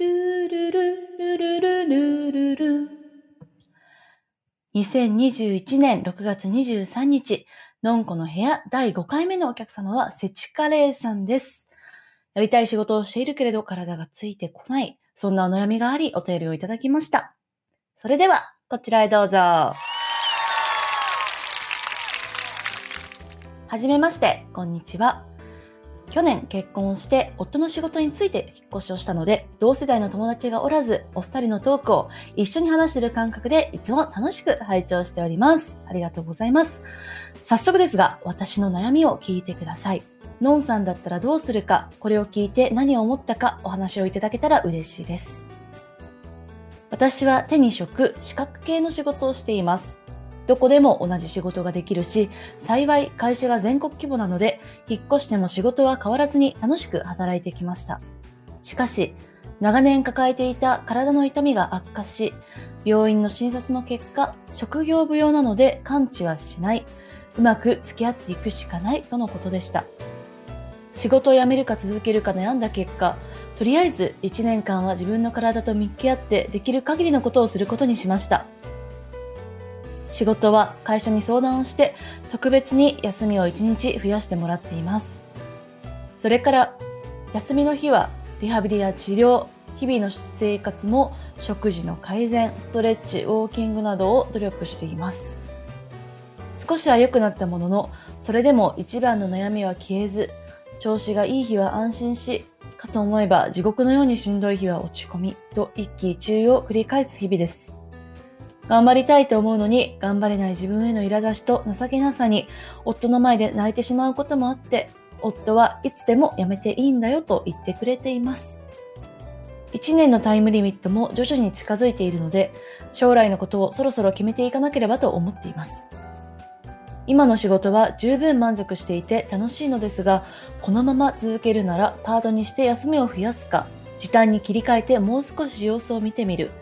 ルルルルルルルルル2021年6月23日、のんこの部屋第5回目のお客様はセチカレーさんです。やりたい仕事をしているけれど体がついてこない。そんなお悩みがありお便りをいただきました。それでは、こちらへどうぞ。はじめまして、こんにちは。去年結婚して夫の仕事について引っ越しをしたので、同世代の友達がおらず、お二人のトークを一緒に話している感覚でいつも楽しく拝聴しております。ありがとうございます。早速ですが、私の悩みを聞いてください。のんさんだったらどうするか、これを聞いて何を思ったかお話をいただけたら嬉しいです。私は手に職、資格系の仕事をしています。どこでも同じ仕事ができるし、幸い会社が全国規模なので、引っ越しても仕事は変わらずに楽しく働いてきました。しかし、長年抱えていた体の痛みが悪化し、病院の診察の結果、職業病なので完治はしない。うまく付き合っていくしかないとのことでした。仕事を辞めるか続けるか悩んだ結果、とりあえず1年間は自分の体と向き合ってできる限りのことをすることにしました。仕事は会社に相談をして特別に休みを1日増やしてもらっています。それから休みの日はリハビリや治療、日々の生活も食事の改善、ストレッチ、ウォーキングなどを努力しています。少しは良くなったものの、それでも一番の悩みは消えず、調子がいい日は安心し、かと思えば地獄のようにしんどい日は落ち込み、と一喜一憂を繰り返す日々です。頑張りたいと思うのに、頑張れない自分への苛立ちと情けなさに、夫の前で泣いてしまうこともあって、夫はいつでもやめていいんだよと言ってくれています。1年のタイムリミットも徐々に近づいているので、将来のことをそろそろ決めていかなければと思っています。今の仕事は十分満足していて楽しいのですが、このまま続けるならパートにして休みを増やすか、時短に切り替えてもう少し様子を見てみる。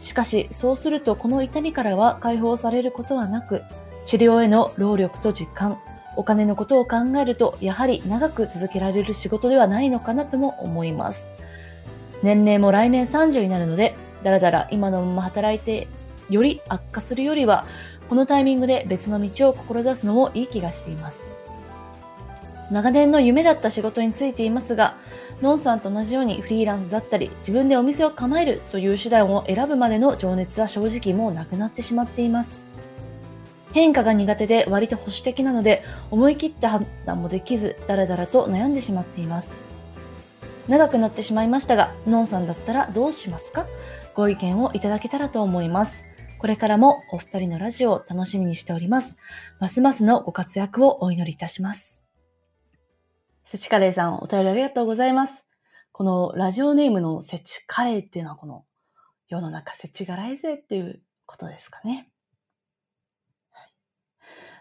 しかし、そうするとこの痛みからは解放されることはなく、治療への労力と時間、お金のことを考えると、やはり長く続けられる仕事ではないのかなとも思います。年齢も来年30になるので、だらだら今のまま働いて、より悪化するよりは、このタイミングで別の道を志すのもいい気がしています。長年の夢だった仕事についていますが、ノンさんと同じようにフリーランスだったり、自分でお店を構えるという手段を選ぶまでの情熱は正直もうなくなってしまっています。変化が苦手で割と保守的なので、思い切った判断もできず、だらだらと悩んでしまっています。長くなってしまいましたが、ノンさんだったらどうしますか？ご意見をいただけたらと思います。これからもお二人のラジオを楽しみにしております。ますますのご活躍をお祈りいたします。セチカレーさん、お便りありがとうございます。このラジオネームのセチカレーっていうのはこの世の中セチがらいぜっていうことですかね。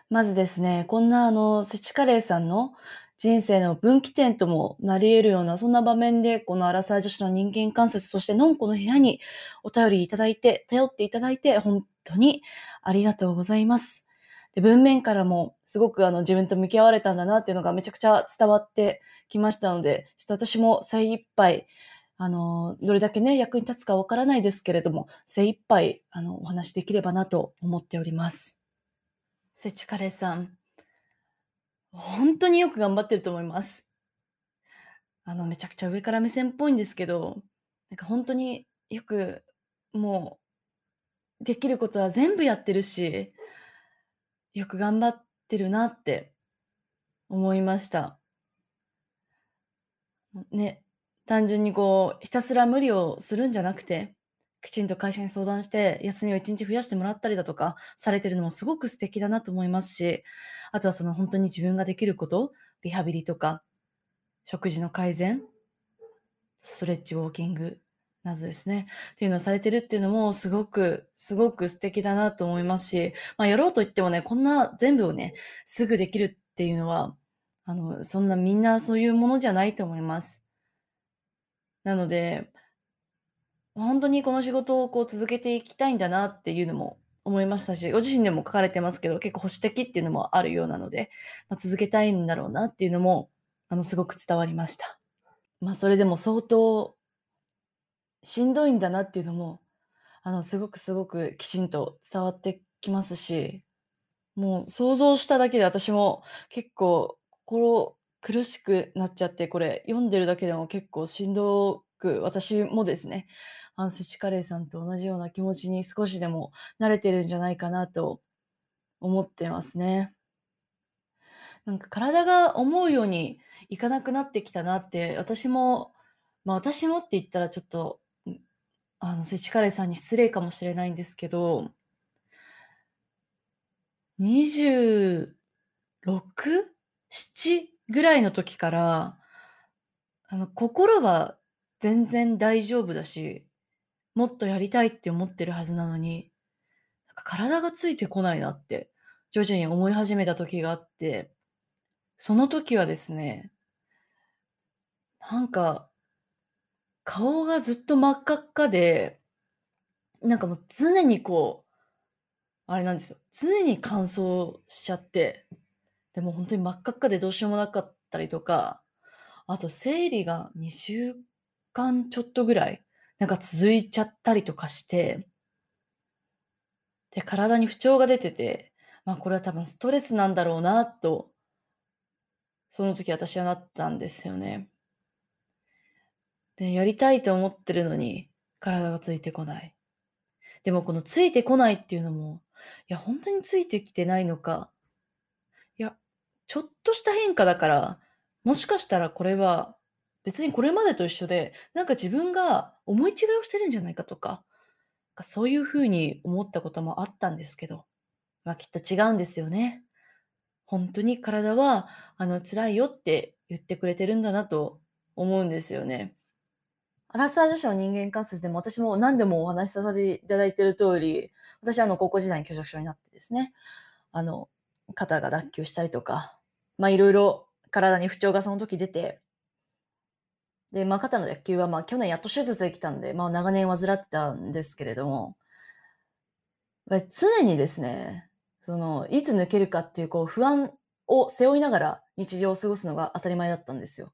まずですね、こんなあの、セチカレーさんの人生の分岐点ともなり得るような、そんな場面で、このアラサー女子の人間観察、そしてのんこの部屋にお便りいただいて、頼っていただいて、本当にありがとうございます。で文面からもすごくあの自分と向き合われたんだなっていうのがめちゃくちゃ伝わってきましたので、ちょっと私も精一杯、あの、どれだけね、役に立つかわからないですけれども、精一杯、あの、お話できればなと思っております。セチカレーさん、本当によく頑張ってると思います。あの、めちゃくちゃ上から目線っぽいんですけど、なんか本当によく、もう、できることは全部やってるし、よく頑張ってるなって思いました。ね、単純にこう、ひたすら無理をするんじゃなくて、きちんと会社に相談して、休みを1日増やしてもらったりだとか、されてるのもすごく素敵だなと思いますし、あとはその本当に自分ができること、リハビリとか、食事の改善、ストレッチ、ウォーキングなどですね、っていうのをされてるっていうのもすごく、すごく素敵だなと思いますし、まあやろうと言ってもね、こんな全部をね、すぐできるっていうのは、あの、そんなみんなそういうものじゃないと思います。なので、本当にこの仕事をこう続けていきたいんだなっていうのも思いましたし、ご自身でも書かれてますけど、結構保守的っていうのもあるようなので、まあ、続けたいんだろうなっていうのも、あの、すごく伝わりました。まあ、それでも相当、しんどいんだなっていうのも、あの、すごくすごくきちんと伝わってきますし、もう想像しただけで私も結構心苦しくなっちゃって、これ読んでるだけでも結構しんどく、私もですね、あの、セチカレーさんと同じような気持ちに少しでも慣れてるんじゃないかなと思ってますね。なんか体が思うようにいかなくなってきたなって、私も、まあ私もって言ったらちょっと、あの、セチカレーさんに失礼かもしれないんですけど、26、7ぐらいの時から、あの、心は全然大丈夫だし、もっとやりたいって思ってるはずなのに、なんか体がついてこないなって、徐々に思い始めた時があって、その時はですね、なんか、顔がずっと真っ赤っかで、なんかもう常にこう、あれなんですよ。常に乾燥しちゃって、でも本当に真っ赤っかでどうしようもなかったりとか、あと生理が2週間ちょっとぐらい、なんか続いちゃったりとかして、で、体に不調が出てて、まあこれは多分ストレスなんだろうなと、その時私はなったんですよね。で、やりたいと思ってるのに、体がついてこない。でもこのついてこないっていうのも、いや、本当についてきてないのか、いや、ちょっとした変化だから、もしかしたらこれは別にこれまでと一緒で、なんか自分が思い違いをしてるんじゃないかとか、かそういう風に思ったこともあったんですけど、まあきっと違うんですよね。本当に体は、あの、辛いよって言ってくれてるんだなと思うんですよね。アラサー女子の人間観察でも私も何でもお話しさせていただいている通り、私はあの高校時代に拒食症になってですね、あの、肩が脱臼したりとか、まあいろいろ体に不調がその時出て、で、まあ肩の脱臼はまあ去年やっと手術できたんで、まあ長年患ってたんですけれども、常にですね、その、いつ抜けるかっていうこう不安を背負いながら日常を過ごすのが当たり前だったんですよ。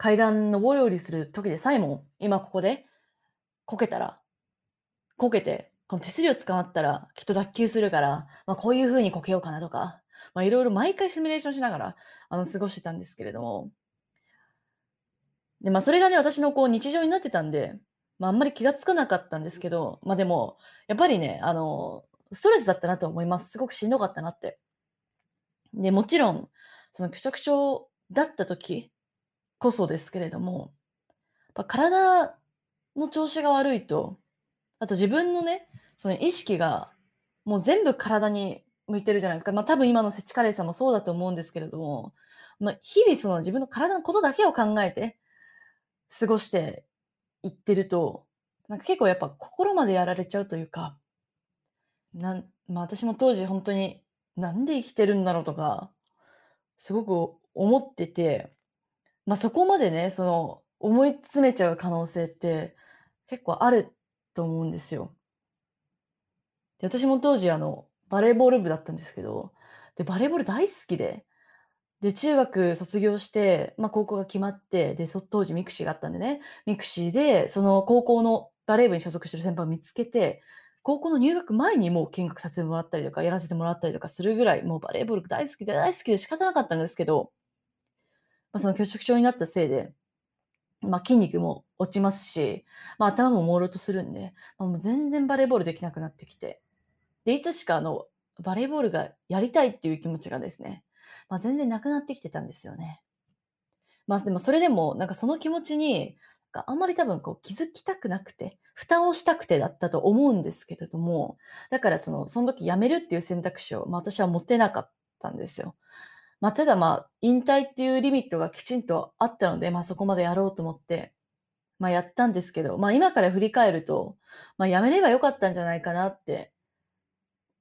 階段登り降りする時でさえも、今ここでこけたら、こけて、この手すりを捕まったらきっと脱臼するから、まあこういう風にこけようかなとか、まあいろいろ毎回シミュレーションしながら、あの、過ごしてたんですけれども、で、まあそれがね、私のこう日常になってたんで、まああんまり気がつかなかったんですけど、まあでも、やっぱりね、あの、ストレスだったなと思います。すごくしんどかったなって。で、もちろん、その拒食症だった時こそですけれども、やっぱ体の調子が悪いと、あと自分のね、その意識がもう全部体に向いてるじゃないですか。まあ多分今のセチカレーさんもそうだと思うんですけれども、まあ日々その自分の体のことだけを考えて過ごしていってると、なんか結構やっぱ心までやられちゃうというか、なんまあ私も当時本当になんで生きてるんだろうとか、すごく思ってて、ま、そこまでね、その、思い詰めちゃう可能性って結構あると思うんですよ。で、私も当時あの、バレーボール部だったんですけど、で、バレーボール大好きで、で、中学卒業して、ま、高校が決まって、で、そ当時ミクシーがあったんでね、ミクシーでその高校のバレー部に所属してる先輩を見つけて、高校の入学前にもう見学させてもらったりとか、やらせてもらったりとかするぐらい、もうバレーボール大好きで大好きで仕方なかったんですけどまあ、その拒食症になったせいで、まあ、筋肉も落ちますし、まあ、頭も朦朧とするんで、まあ、もう全然バレーボールできなくなってきて。で、いつしかあの、バレーボールがやりたいっていう気持ちがですね、まあ、全然なくなってきてたんですよね。まあ、でもそれでも、なんかその気持ちに、あんまり多分こう気づきたくなくて、蓋をしたくてだったと思うんですけれども、だからその、その時辞めるっていう選択肢を、まあ、私は持ってなかったんですよ。まあ、ただまあ、引退っていうリミットがきちんとあったので、まあそこまでやろうと思って、まあやったんですけど、まあ今から振り返ると、まあやめればよかったんじゃないかなって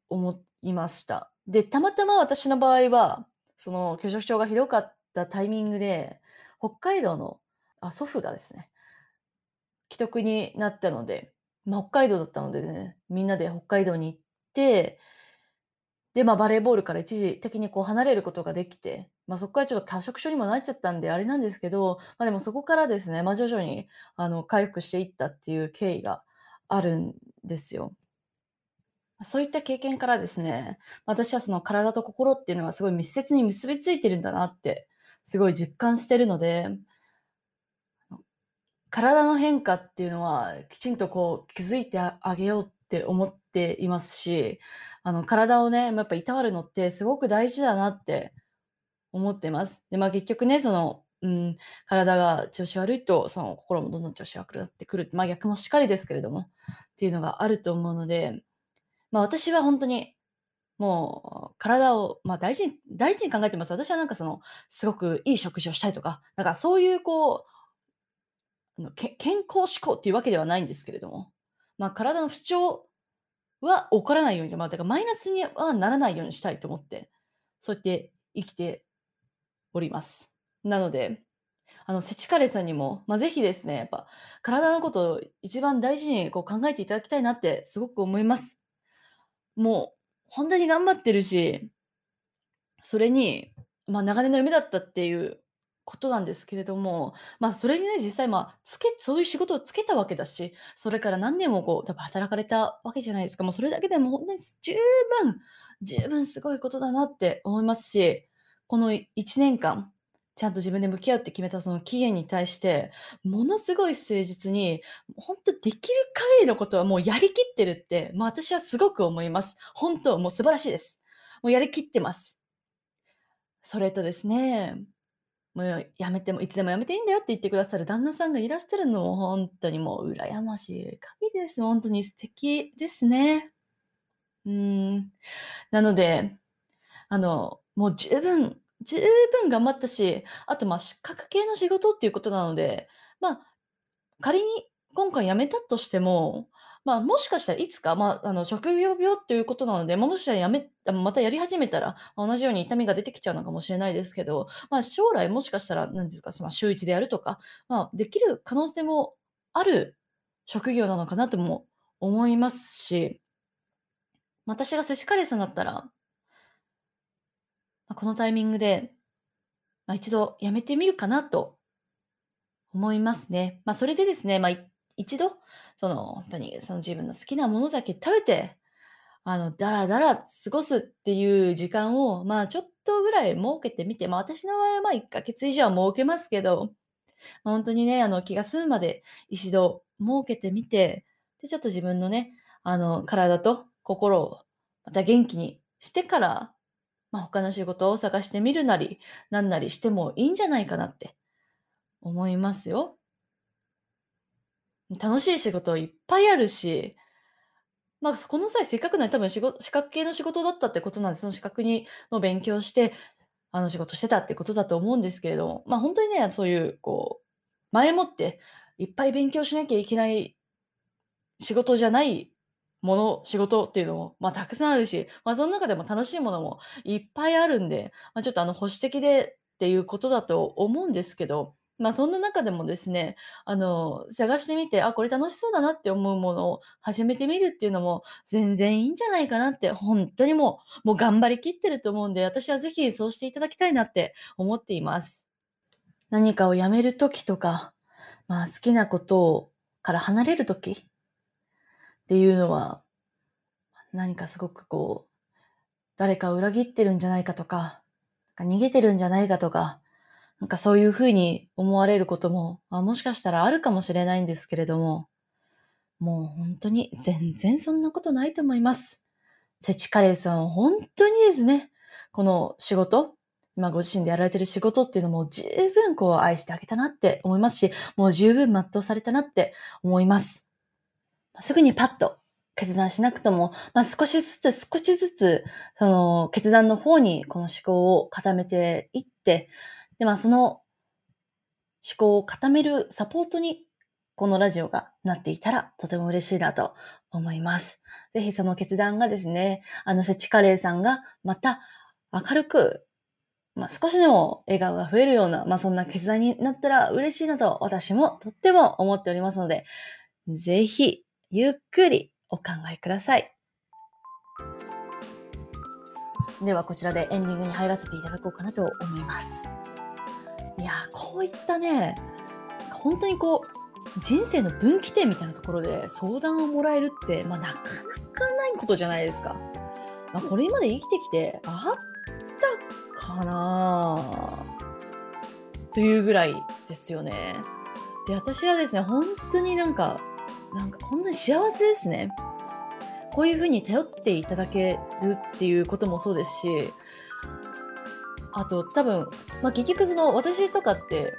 思いました。で、たまたま私の場合は、その拒食症がひどかったタイミングで、北海道のあ祖父がですね、既得になったので、まあ、北海道だったのでね、みんなで北海道に行って、で、まあ、バレーボールから一時的にこう離れることができて、まあ、そこからちょっと過食症にもなっちゃったんであれなんですけど、まあ、でもそこからですね、まあ、徐々にあの回復していったっていう経緯があるんですよ。そういった経験からですね、私はその体と心っていうのがすごい密接に結びついてるんだなって、すごい実感してるので、体の変化っていうのはきちんとこう気づいてあげようって思っていますし、あの体をね、やっぱいたわるのってすごく大事だなって思ってます。で、まあ結局ね、その、うん、体が調子悪いと、その心もどんどん調子悪くなってくる。まあ逆もしっかりですけれども、っていうのがあると思うので、まあ私は本当に、もう体を、まあ大事に、大事に考えてます。私はなんかその、すごくいい食事をしたいとか、なんかそういうこう、の健康志向っていうわけではないんですけれども、まあ体の不調は起こらないように、まあだからマイナスにはならないようにしたいと思って、そうやって生きております。なので、あの、セチカレさんにも、まあ、ぜひですね、やっぱ、体のことを一番大事にこう考えていただきたいなってすごく思います。もう、本当に頑張ってるし、それに、まあ、長年の夢だったっていうことなんですけれども、まあ、それにね、実際、まあ、つけそういう仕事をつけたわけだし、それから何年もこう、多分働かれたわけじゃないですか。もうそれだけでも本当に十分、十分すごいことだなって思いますし、この1年間、ちゃんと自分で向き合うって決めたその期限に対して、ものすごい誠実に、本当できる限りのことはもうやりきってるって、まあ私はすごく思います。本当、もう素晴らしいです。もうやりきってます。それとですね、もうやめても、いつでもやめていいんだよって言ってくださる旦那さんがいらっしゃるのも本当にもう羨ましい限りです。本当に素敵ですね。うん。なので、あの、もう十分、十分頑張ったし、あと、まあ、資格系の仕事っていうことなので、まあ、仮に今回辞めたとしても、まあ、もしかしたらいつか、ま、あの、職業病っていうことなので、もしかしたら辞め、またやり始めたら、同じように痛みが出てきちゃうのかもしれないですけど、まあ、将来もしかしたら、なんですか、その、週1でやるとか、ま、できる可能性もある職業なのかなとも思いますし、私が寿司カレーさんだったらま、このタイミングで、ま、一度やめてみるかなと思いますね。ま、それでですね、ま、一一度、その、ほんとにその自分の好きなものだけ食べて、あの、だらだら過ごすっていう時間を、まあ、ちょっとぐらい設けてみて、ま、私の場合は、ま、1ヶ月以上は設けますけど、ま、ほんとにね、あの、気が済むまで一度設けてみて、で、ちょっと自分のね、あの、体と心をまた元気にしてからまあ、他の仕事を探してみるなり、なんなりしてもいいんじゃないかなって思いますよ。楽しい仕事いっぱいあるし、まあ、この際せっかくなら多分仕事資格系の仕事だったってことなんで、その資格にの勉強して、あの仕事してたってことだと思うんですけれども、まあ、本当にね、そういう、こう、前もっていっぱい勉強しなきゃいけない仕事じゃないもの、仕事っていうのも、まあ、たくさんあるし、まあ、その中でも楽しいものもいっぱいあるんで、まあ、ちょっとあの保守的でっていうことだと思うんですけど、まあ、そんな中でもですね、あの、探してみて、あ、これ楽しそうだなって思うものを始めてみるっていうのも全然いいんじゃないかなって、本当にもう、もう頑張りきってると思うんで、私はぜひそうしていただきたいなって思っています。何かをやめるときとか、まあ好きなことをから離れるときっていうのは、何かすごくこう、誰かを裏切ってるんじゃないかとか、か逃げてるんじゃないかとか、なんかそういうふうに思われることも、まあ、もしかしたらあるかもしれないんですけれども、もう本当に全然そんなことないと思います。セチカレーさんは本当にですね、この仕事、今ご自身でやられてる仕事っていうのも十分こう愛してあげたなって思いますし、もう十分全うされたなって思います。すぐにパッと決断しなくとも、まあ、少しずつ少しずつ、その決断の方にこの思考を固めていって、で、まあ、その思考を固めるサポートにこのラジオがなっていたらとても嬉しいなと思います。ぜひその決断がですね、あのセチカレーさんがまた明るく、まあ、少しでも笑顔が増えるような、まあ、そんな決断になったら嬉しいなと私もとっても思っておりますので、ぜひゆっくりお考えください。ではこちらでエンディングに入らせていただこうかなと思います。いや、こういったね、本当にこう、人生の分岐点みたいなところで相談をもらえるって、まあ、なかなかないことじゃないですか。まあ、これまで生きてきてあったかなというぐらいですよね。で、私はですね、本当になんか、なんか本当に幸せですね。こういうふうに頼っていただけるっていうこともそうですし、あと多分、まあ、結局その私とかって、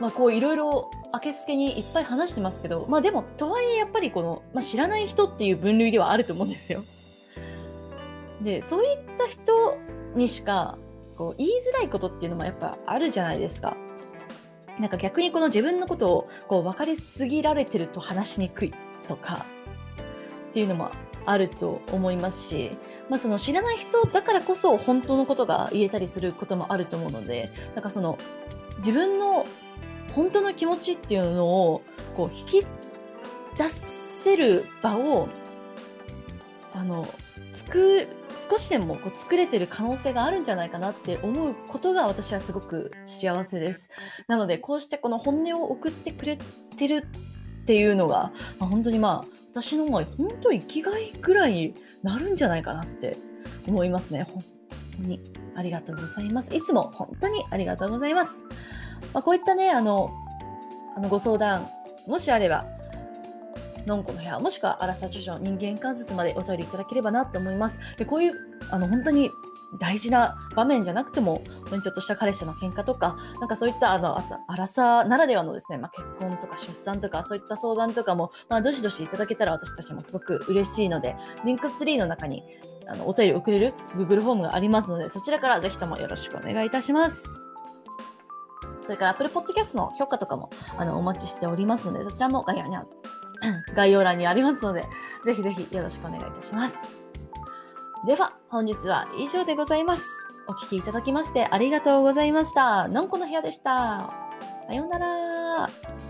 まあこういろいろ明けすけにいっぱい話してますけど、まあでもとはいえやっぱりこの、まあ、知らない人っていう分類ではあると思うんですよ。で、そういった人にしかこう言いづらいことっていうのもやっぱあるじゃないですか。なんか逆にこの自分のことをこう分かりすぎられてると話しにくいとかっていうのもあると思いますし、まあその知らない人だからこそ本当のことが言えたりすることもあると思うので、なんかその自分の本当の気持ちっていうのをこう引き出せる場をあの作少しでもこう作れてる可能性があるんじゃないかなって思うことが私はすごく幸せです。なのでこうしてこの本音を送ってくれてるっていうのが、まあ、本当にまあ私のまあ本当生きがいぐらいになるんじゃないかなって思いますね。本当にありがとうございます。いつも本当にありがとうございます。まあ、こういったね、あの、あのご相談、もしあれば、のんこの部屋、もしくはアラサー著書人間観察までお便りいただければなって思います。で、こういう、あの、本当に大事な場面じゃなくても、本当にちょっとした彼氏との喧嘩とか、なんかそういった、あの、あと、アラサーならではのですね、まあ、結婚とか出産とか、そういった相談とかも、まあ、どしどしいただけたら私たちもすごく嬉しいので、リンクツリーの中に、あの、お便り送れる Google フォームがありますので、そちらからぜひともよろしくお願いいたします。それから Apple Podcast の評価とかもあのお待ちしておりますので、そちらも 概要欄にありますので、ぜひぜひよろしくお願いいたします。では、本日は以上でございます。お聞きいただきましてありがとうございました。のんこの部屋でした。さようなら。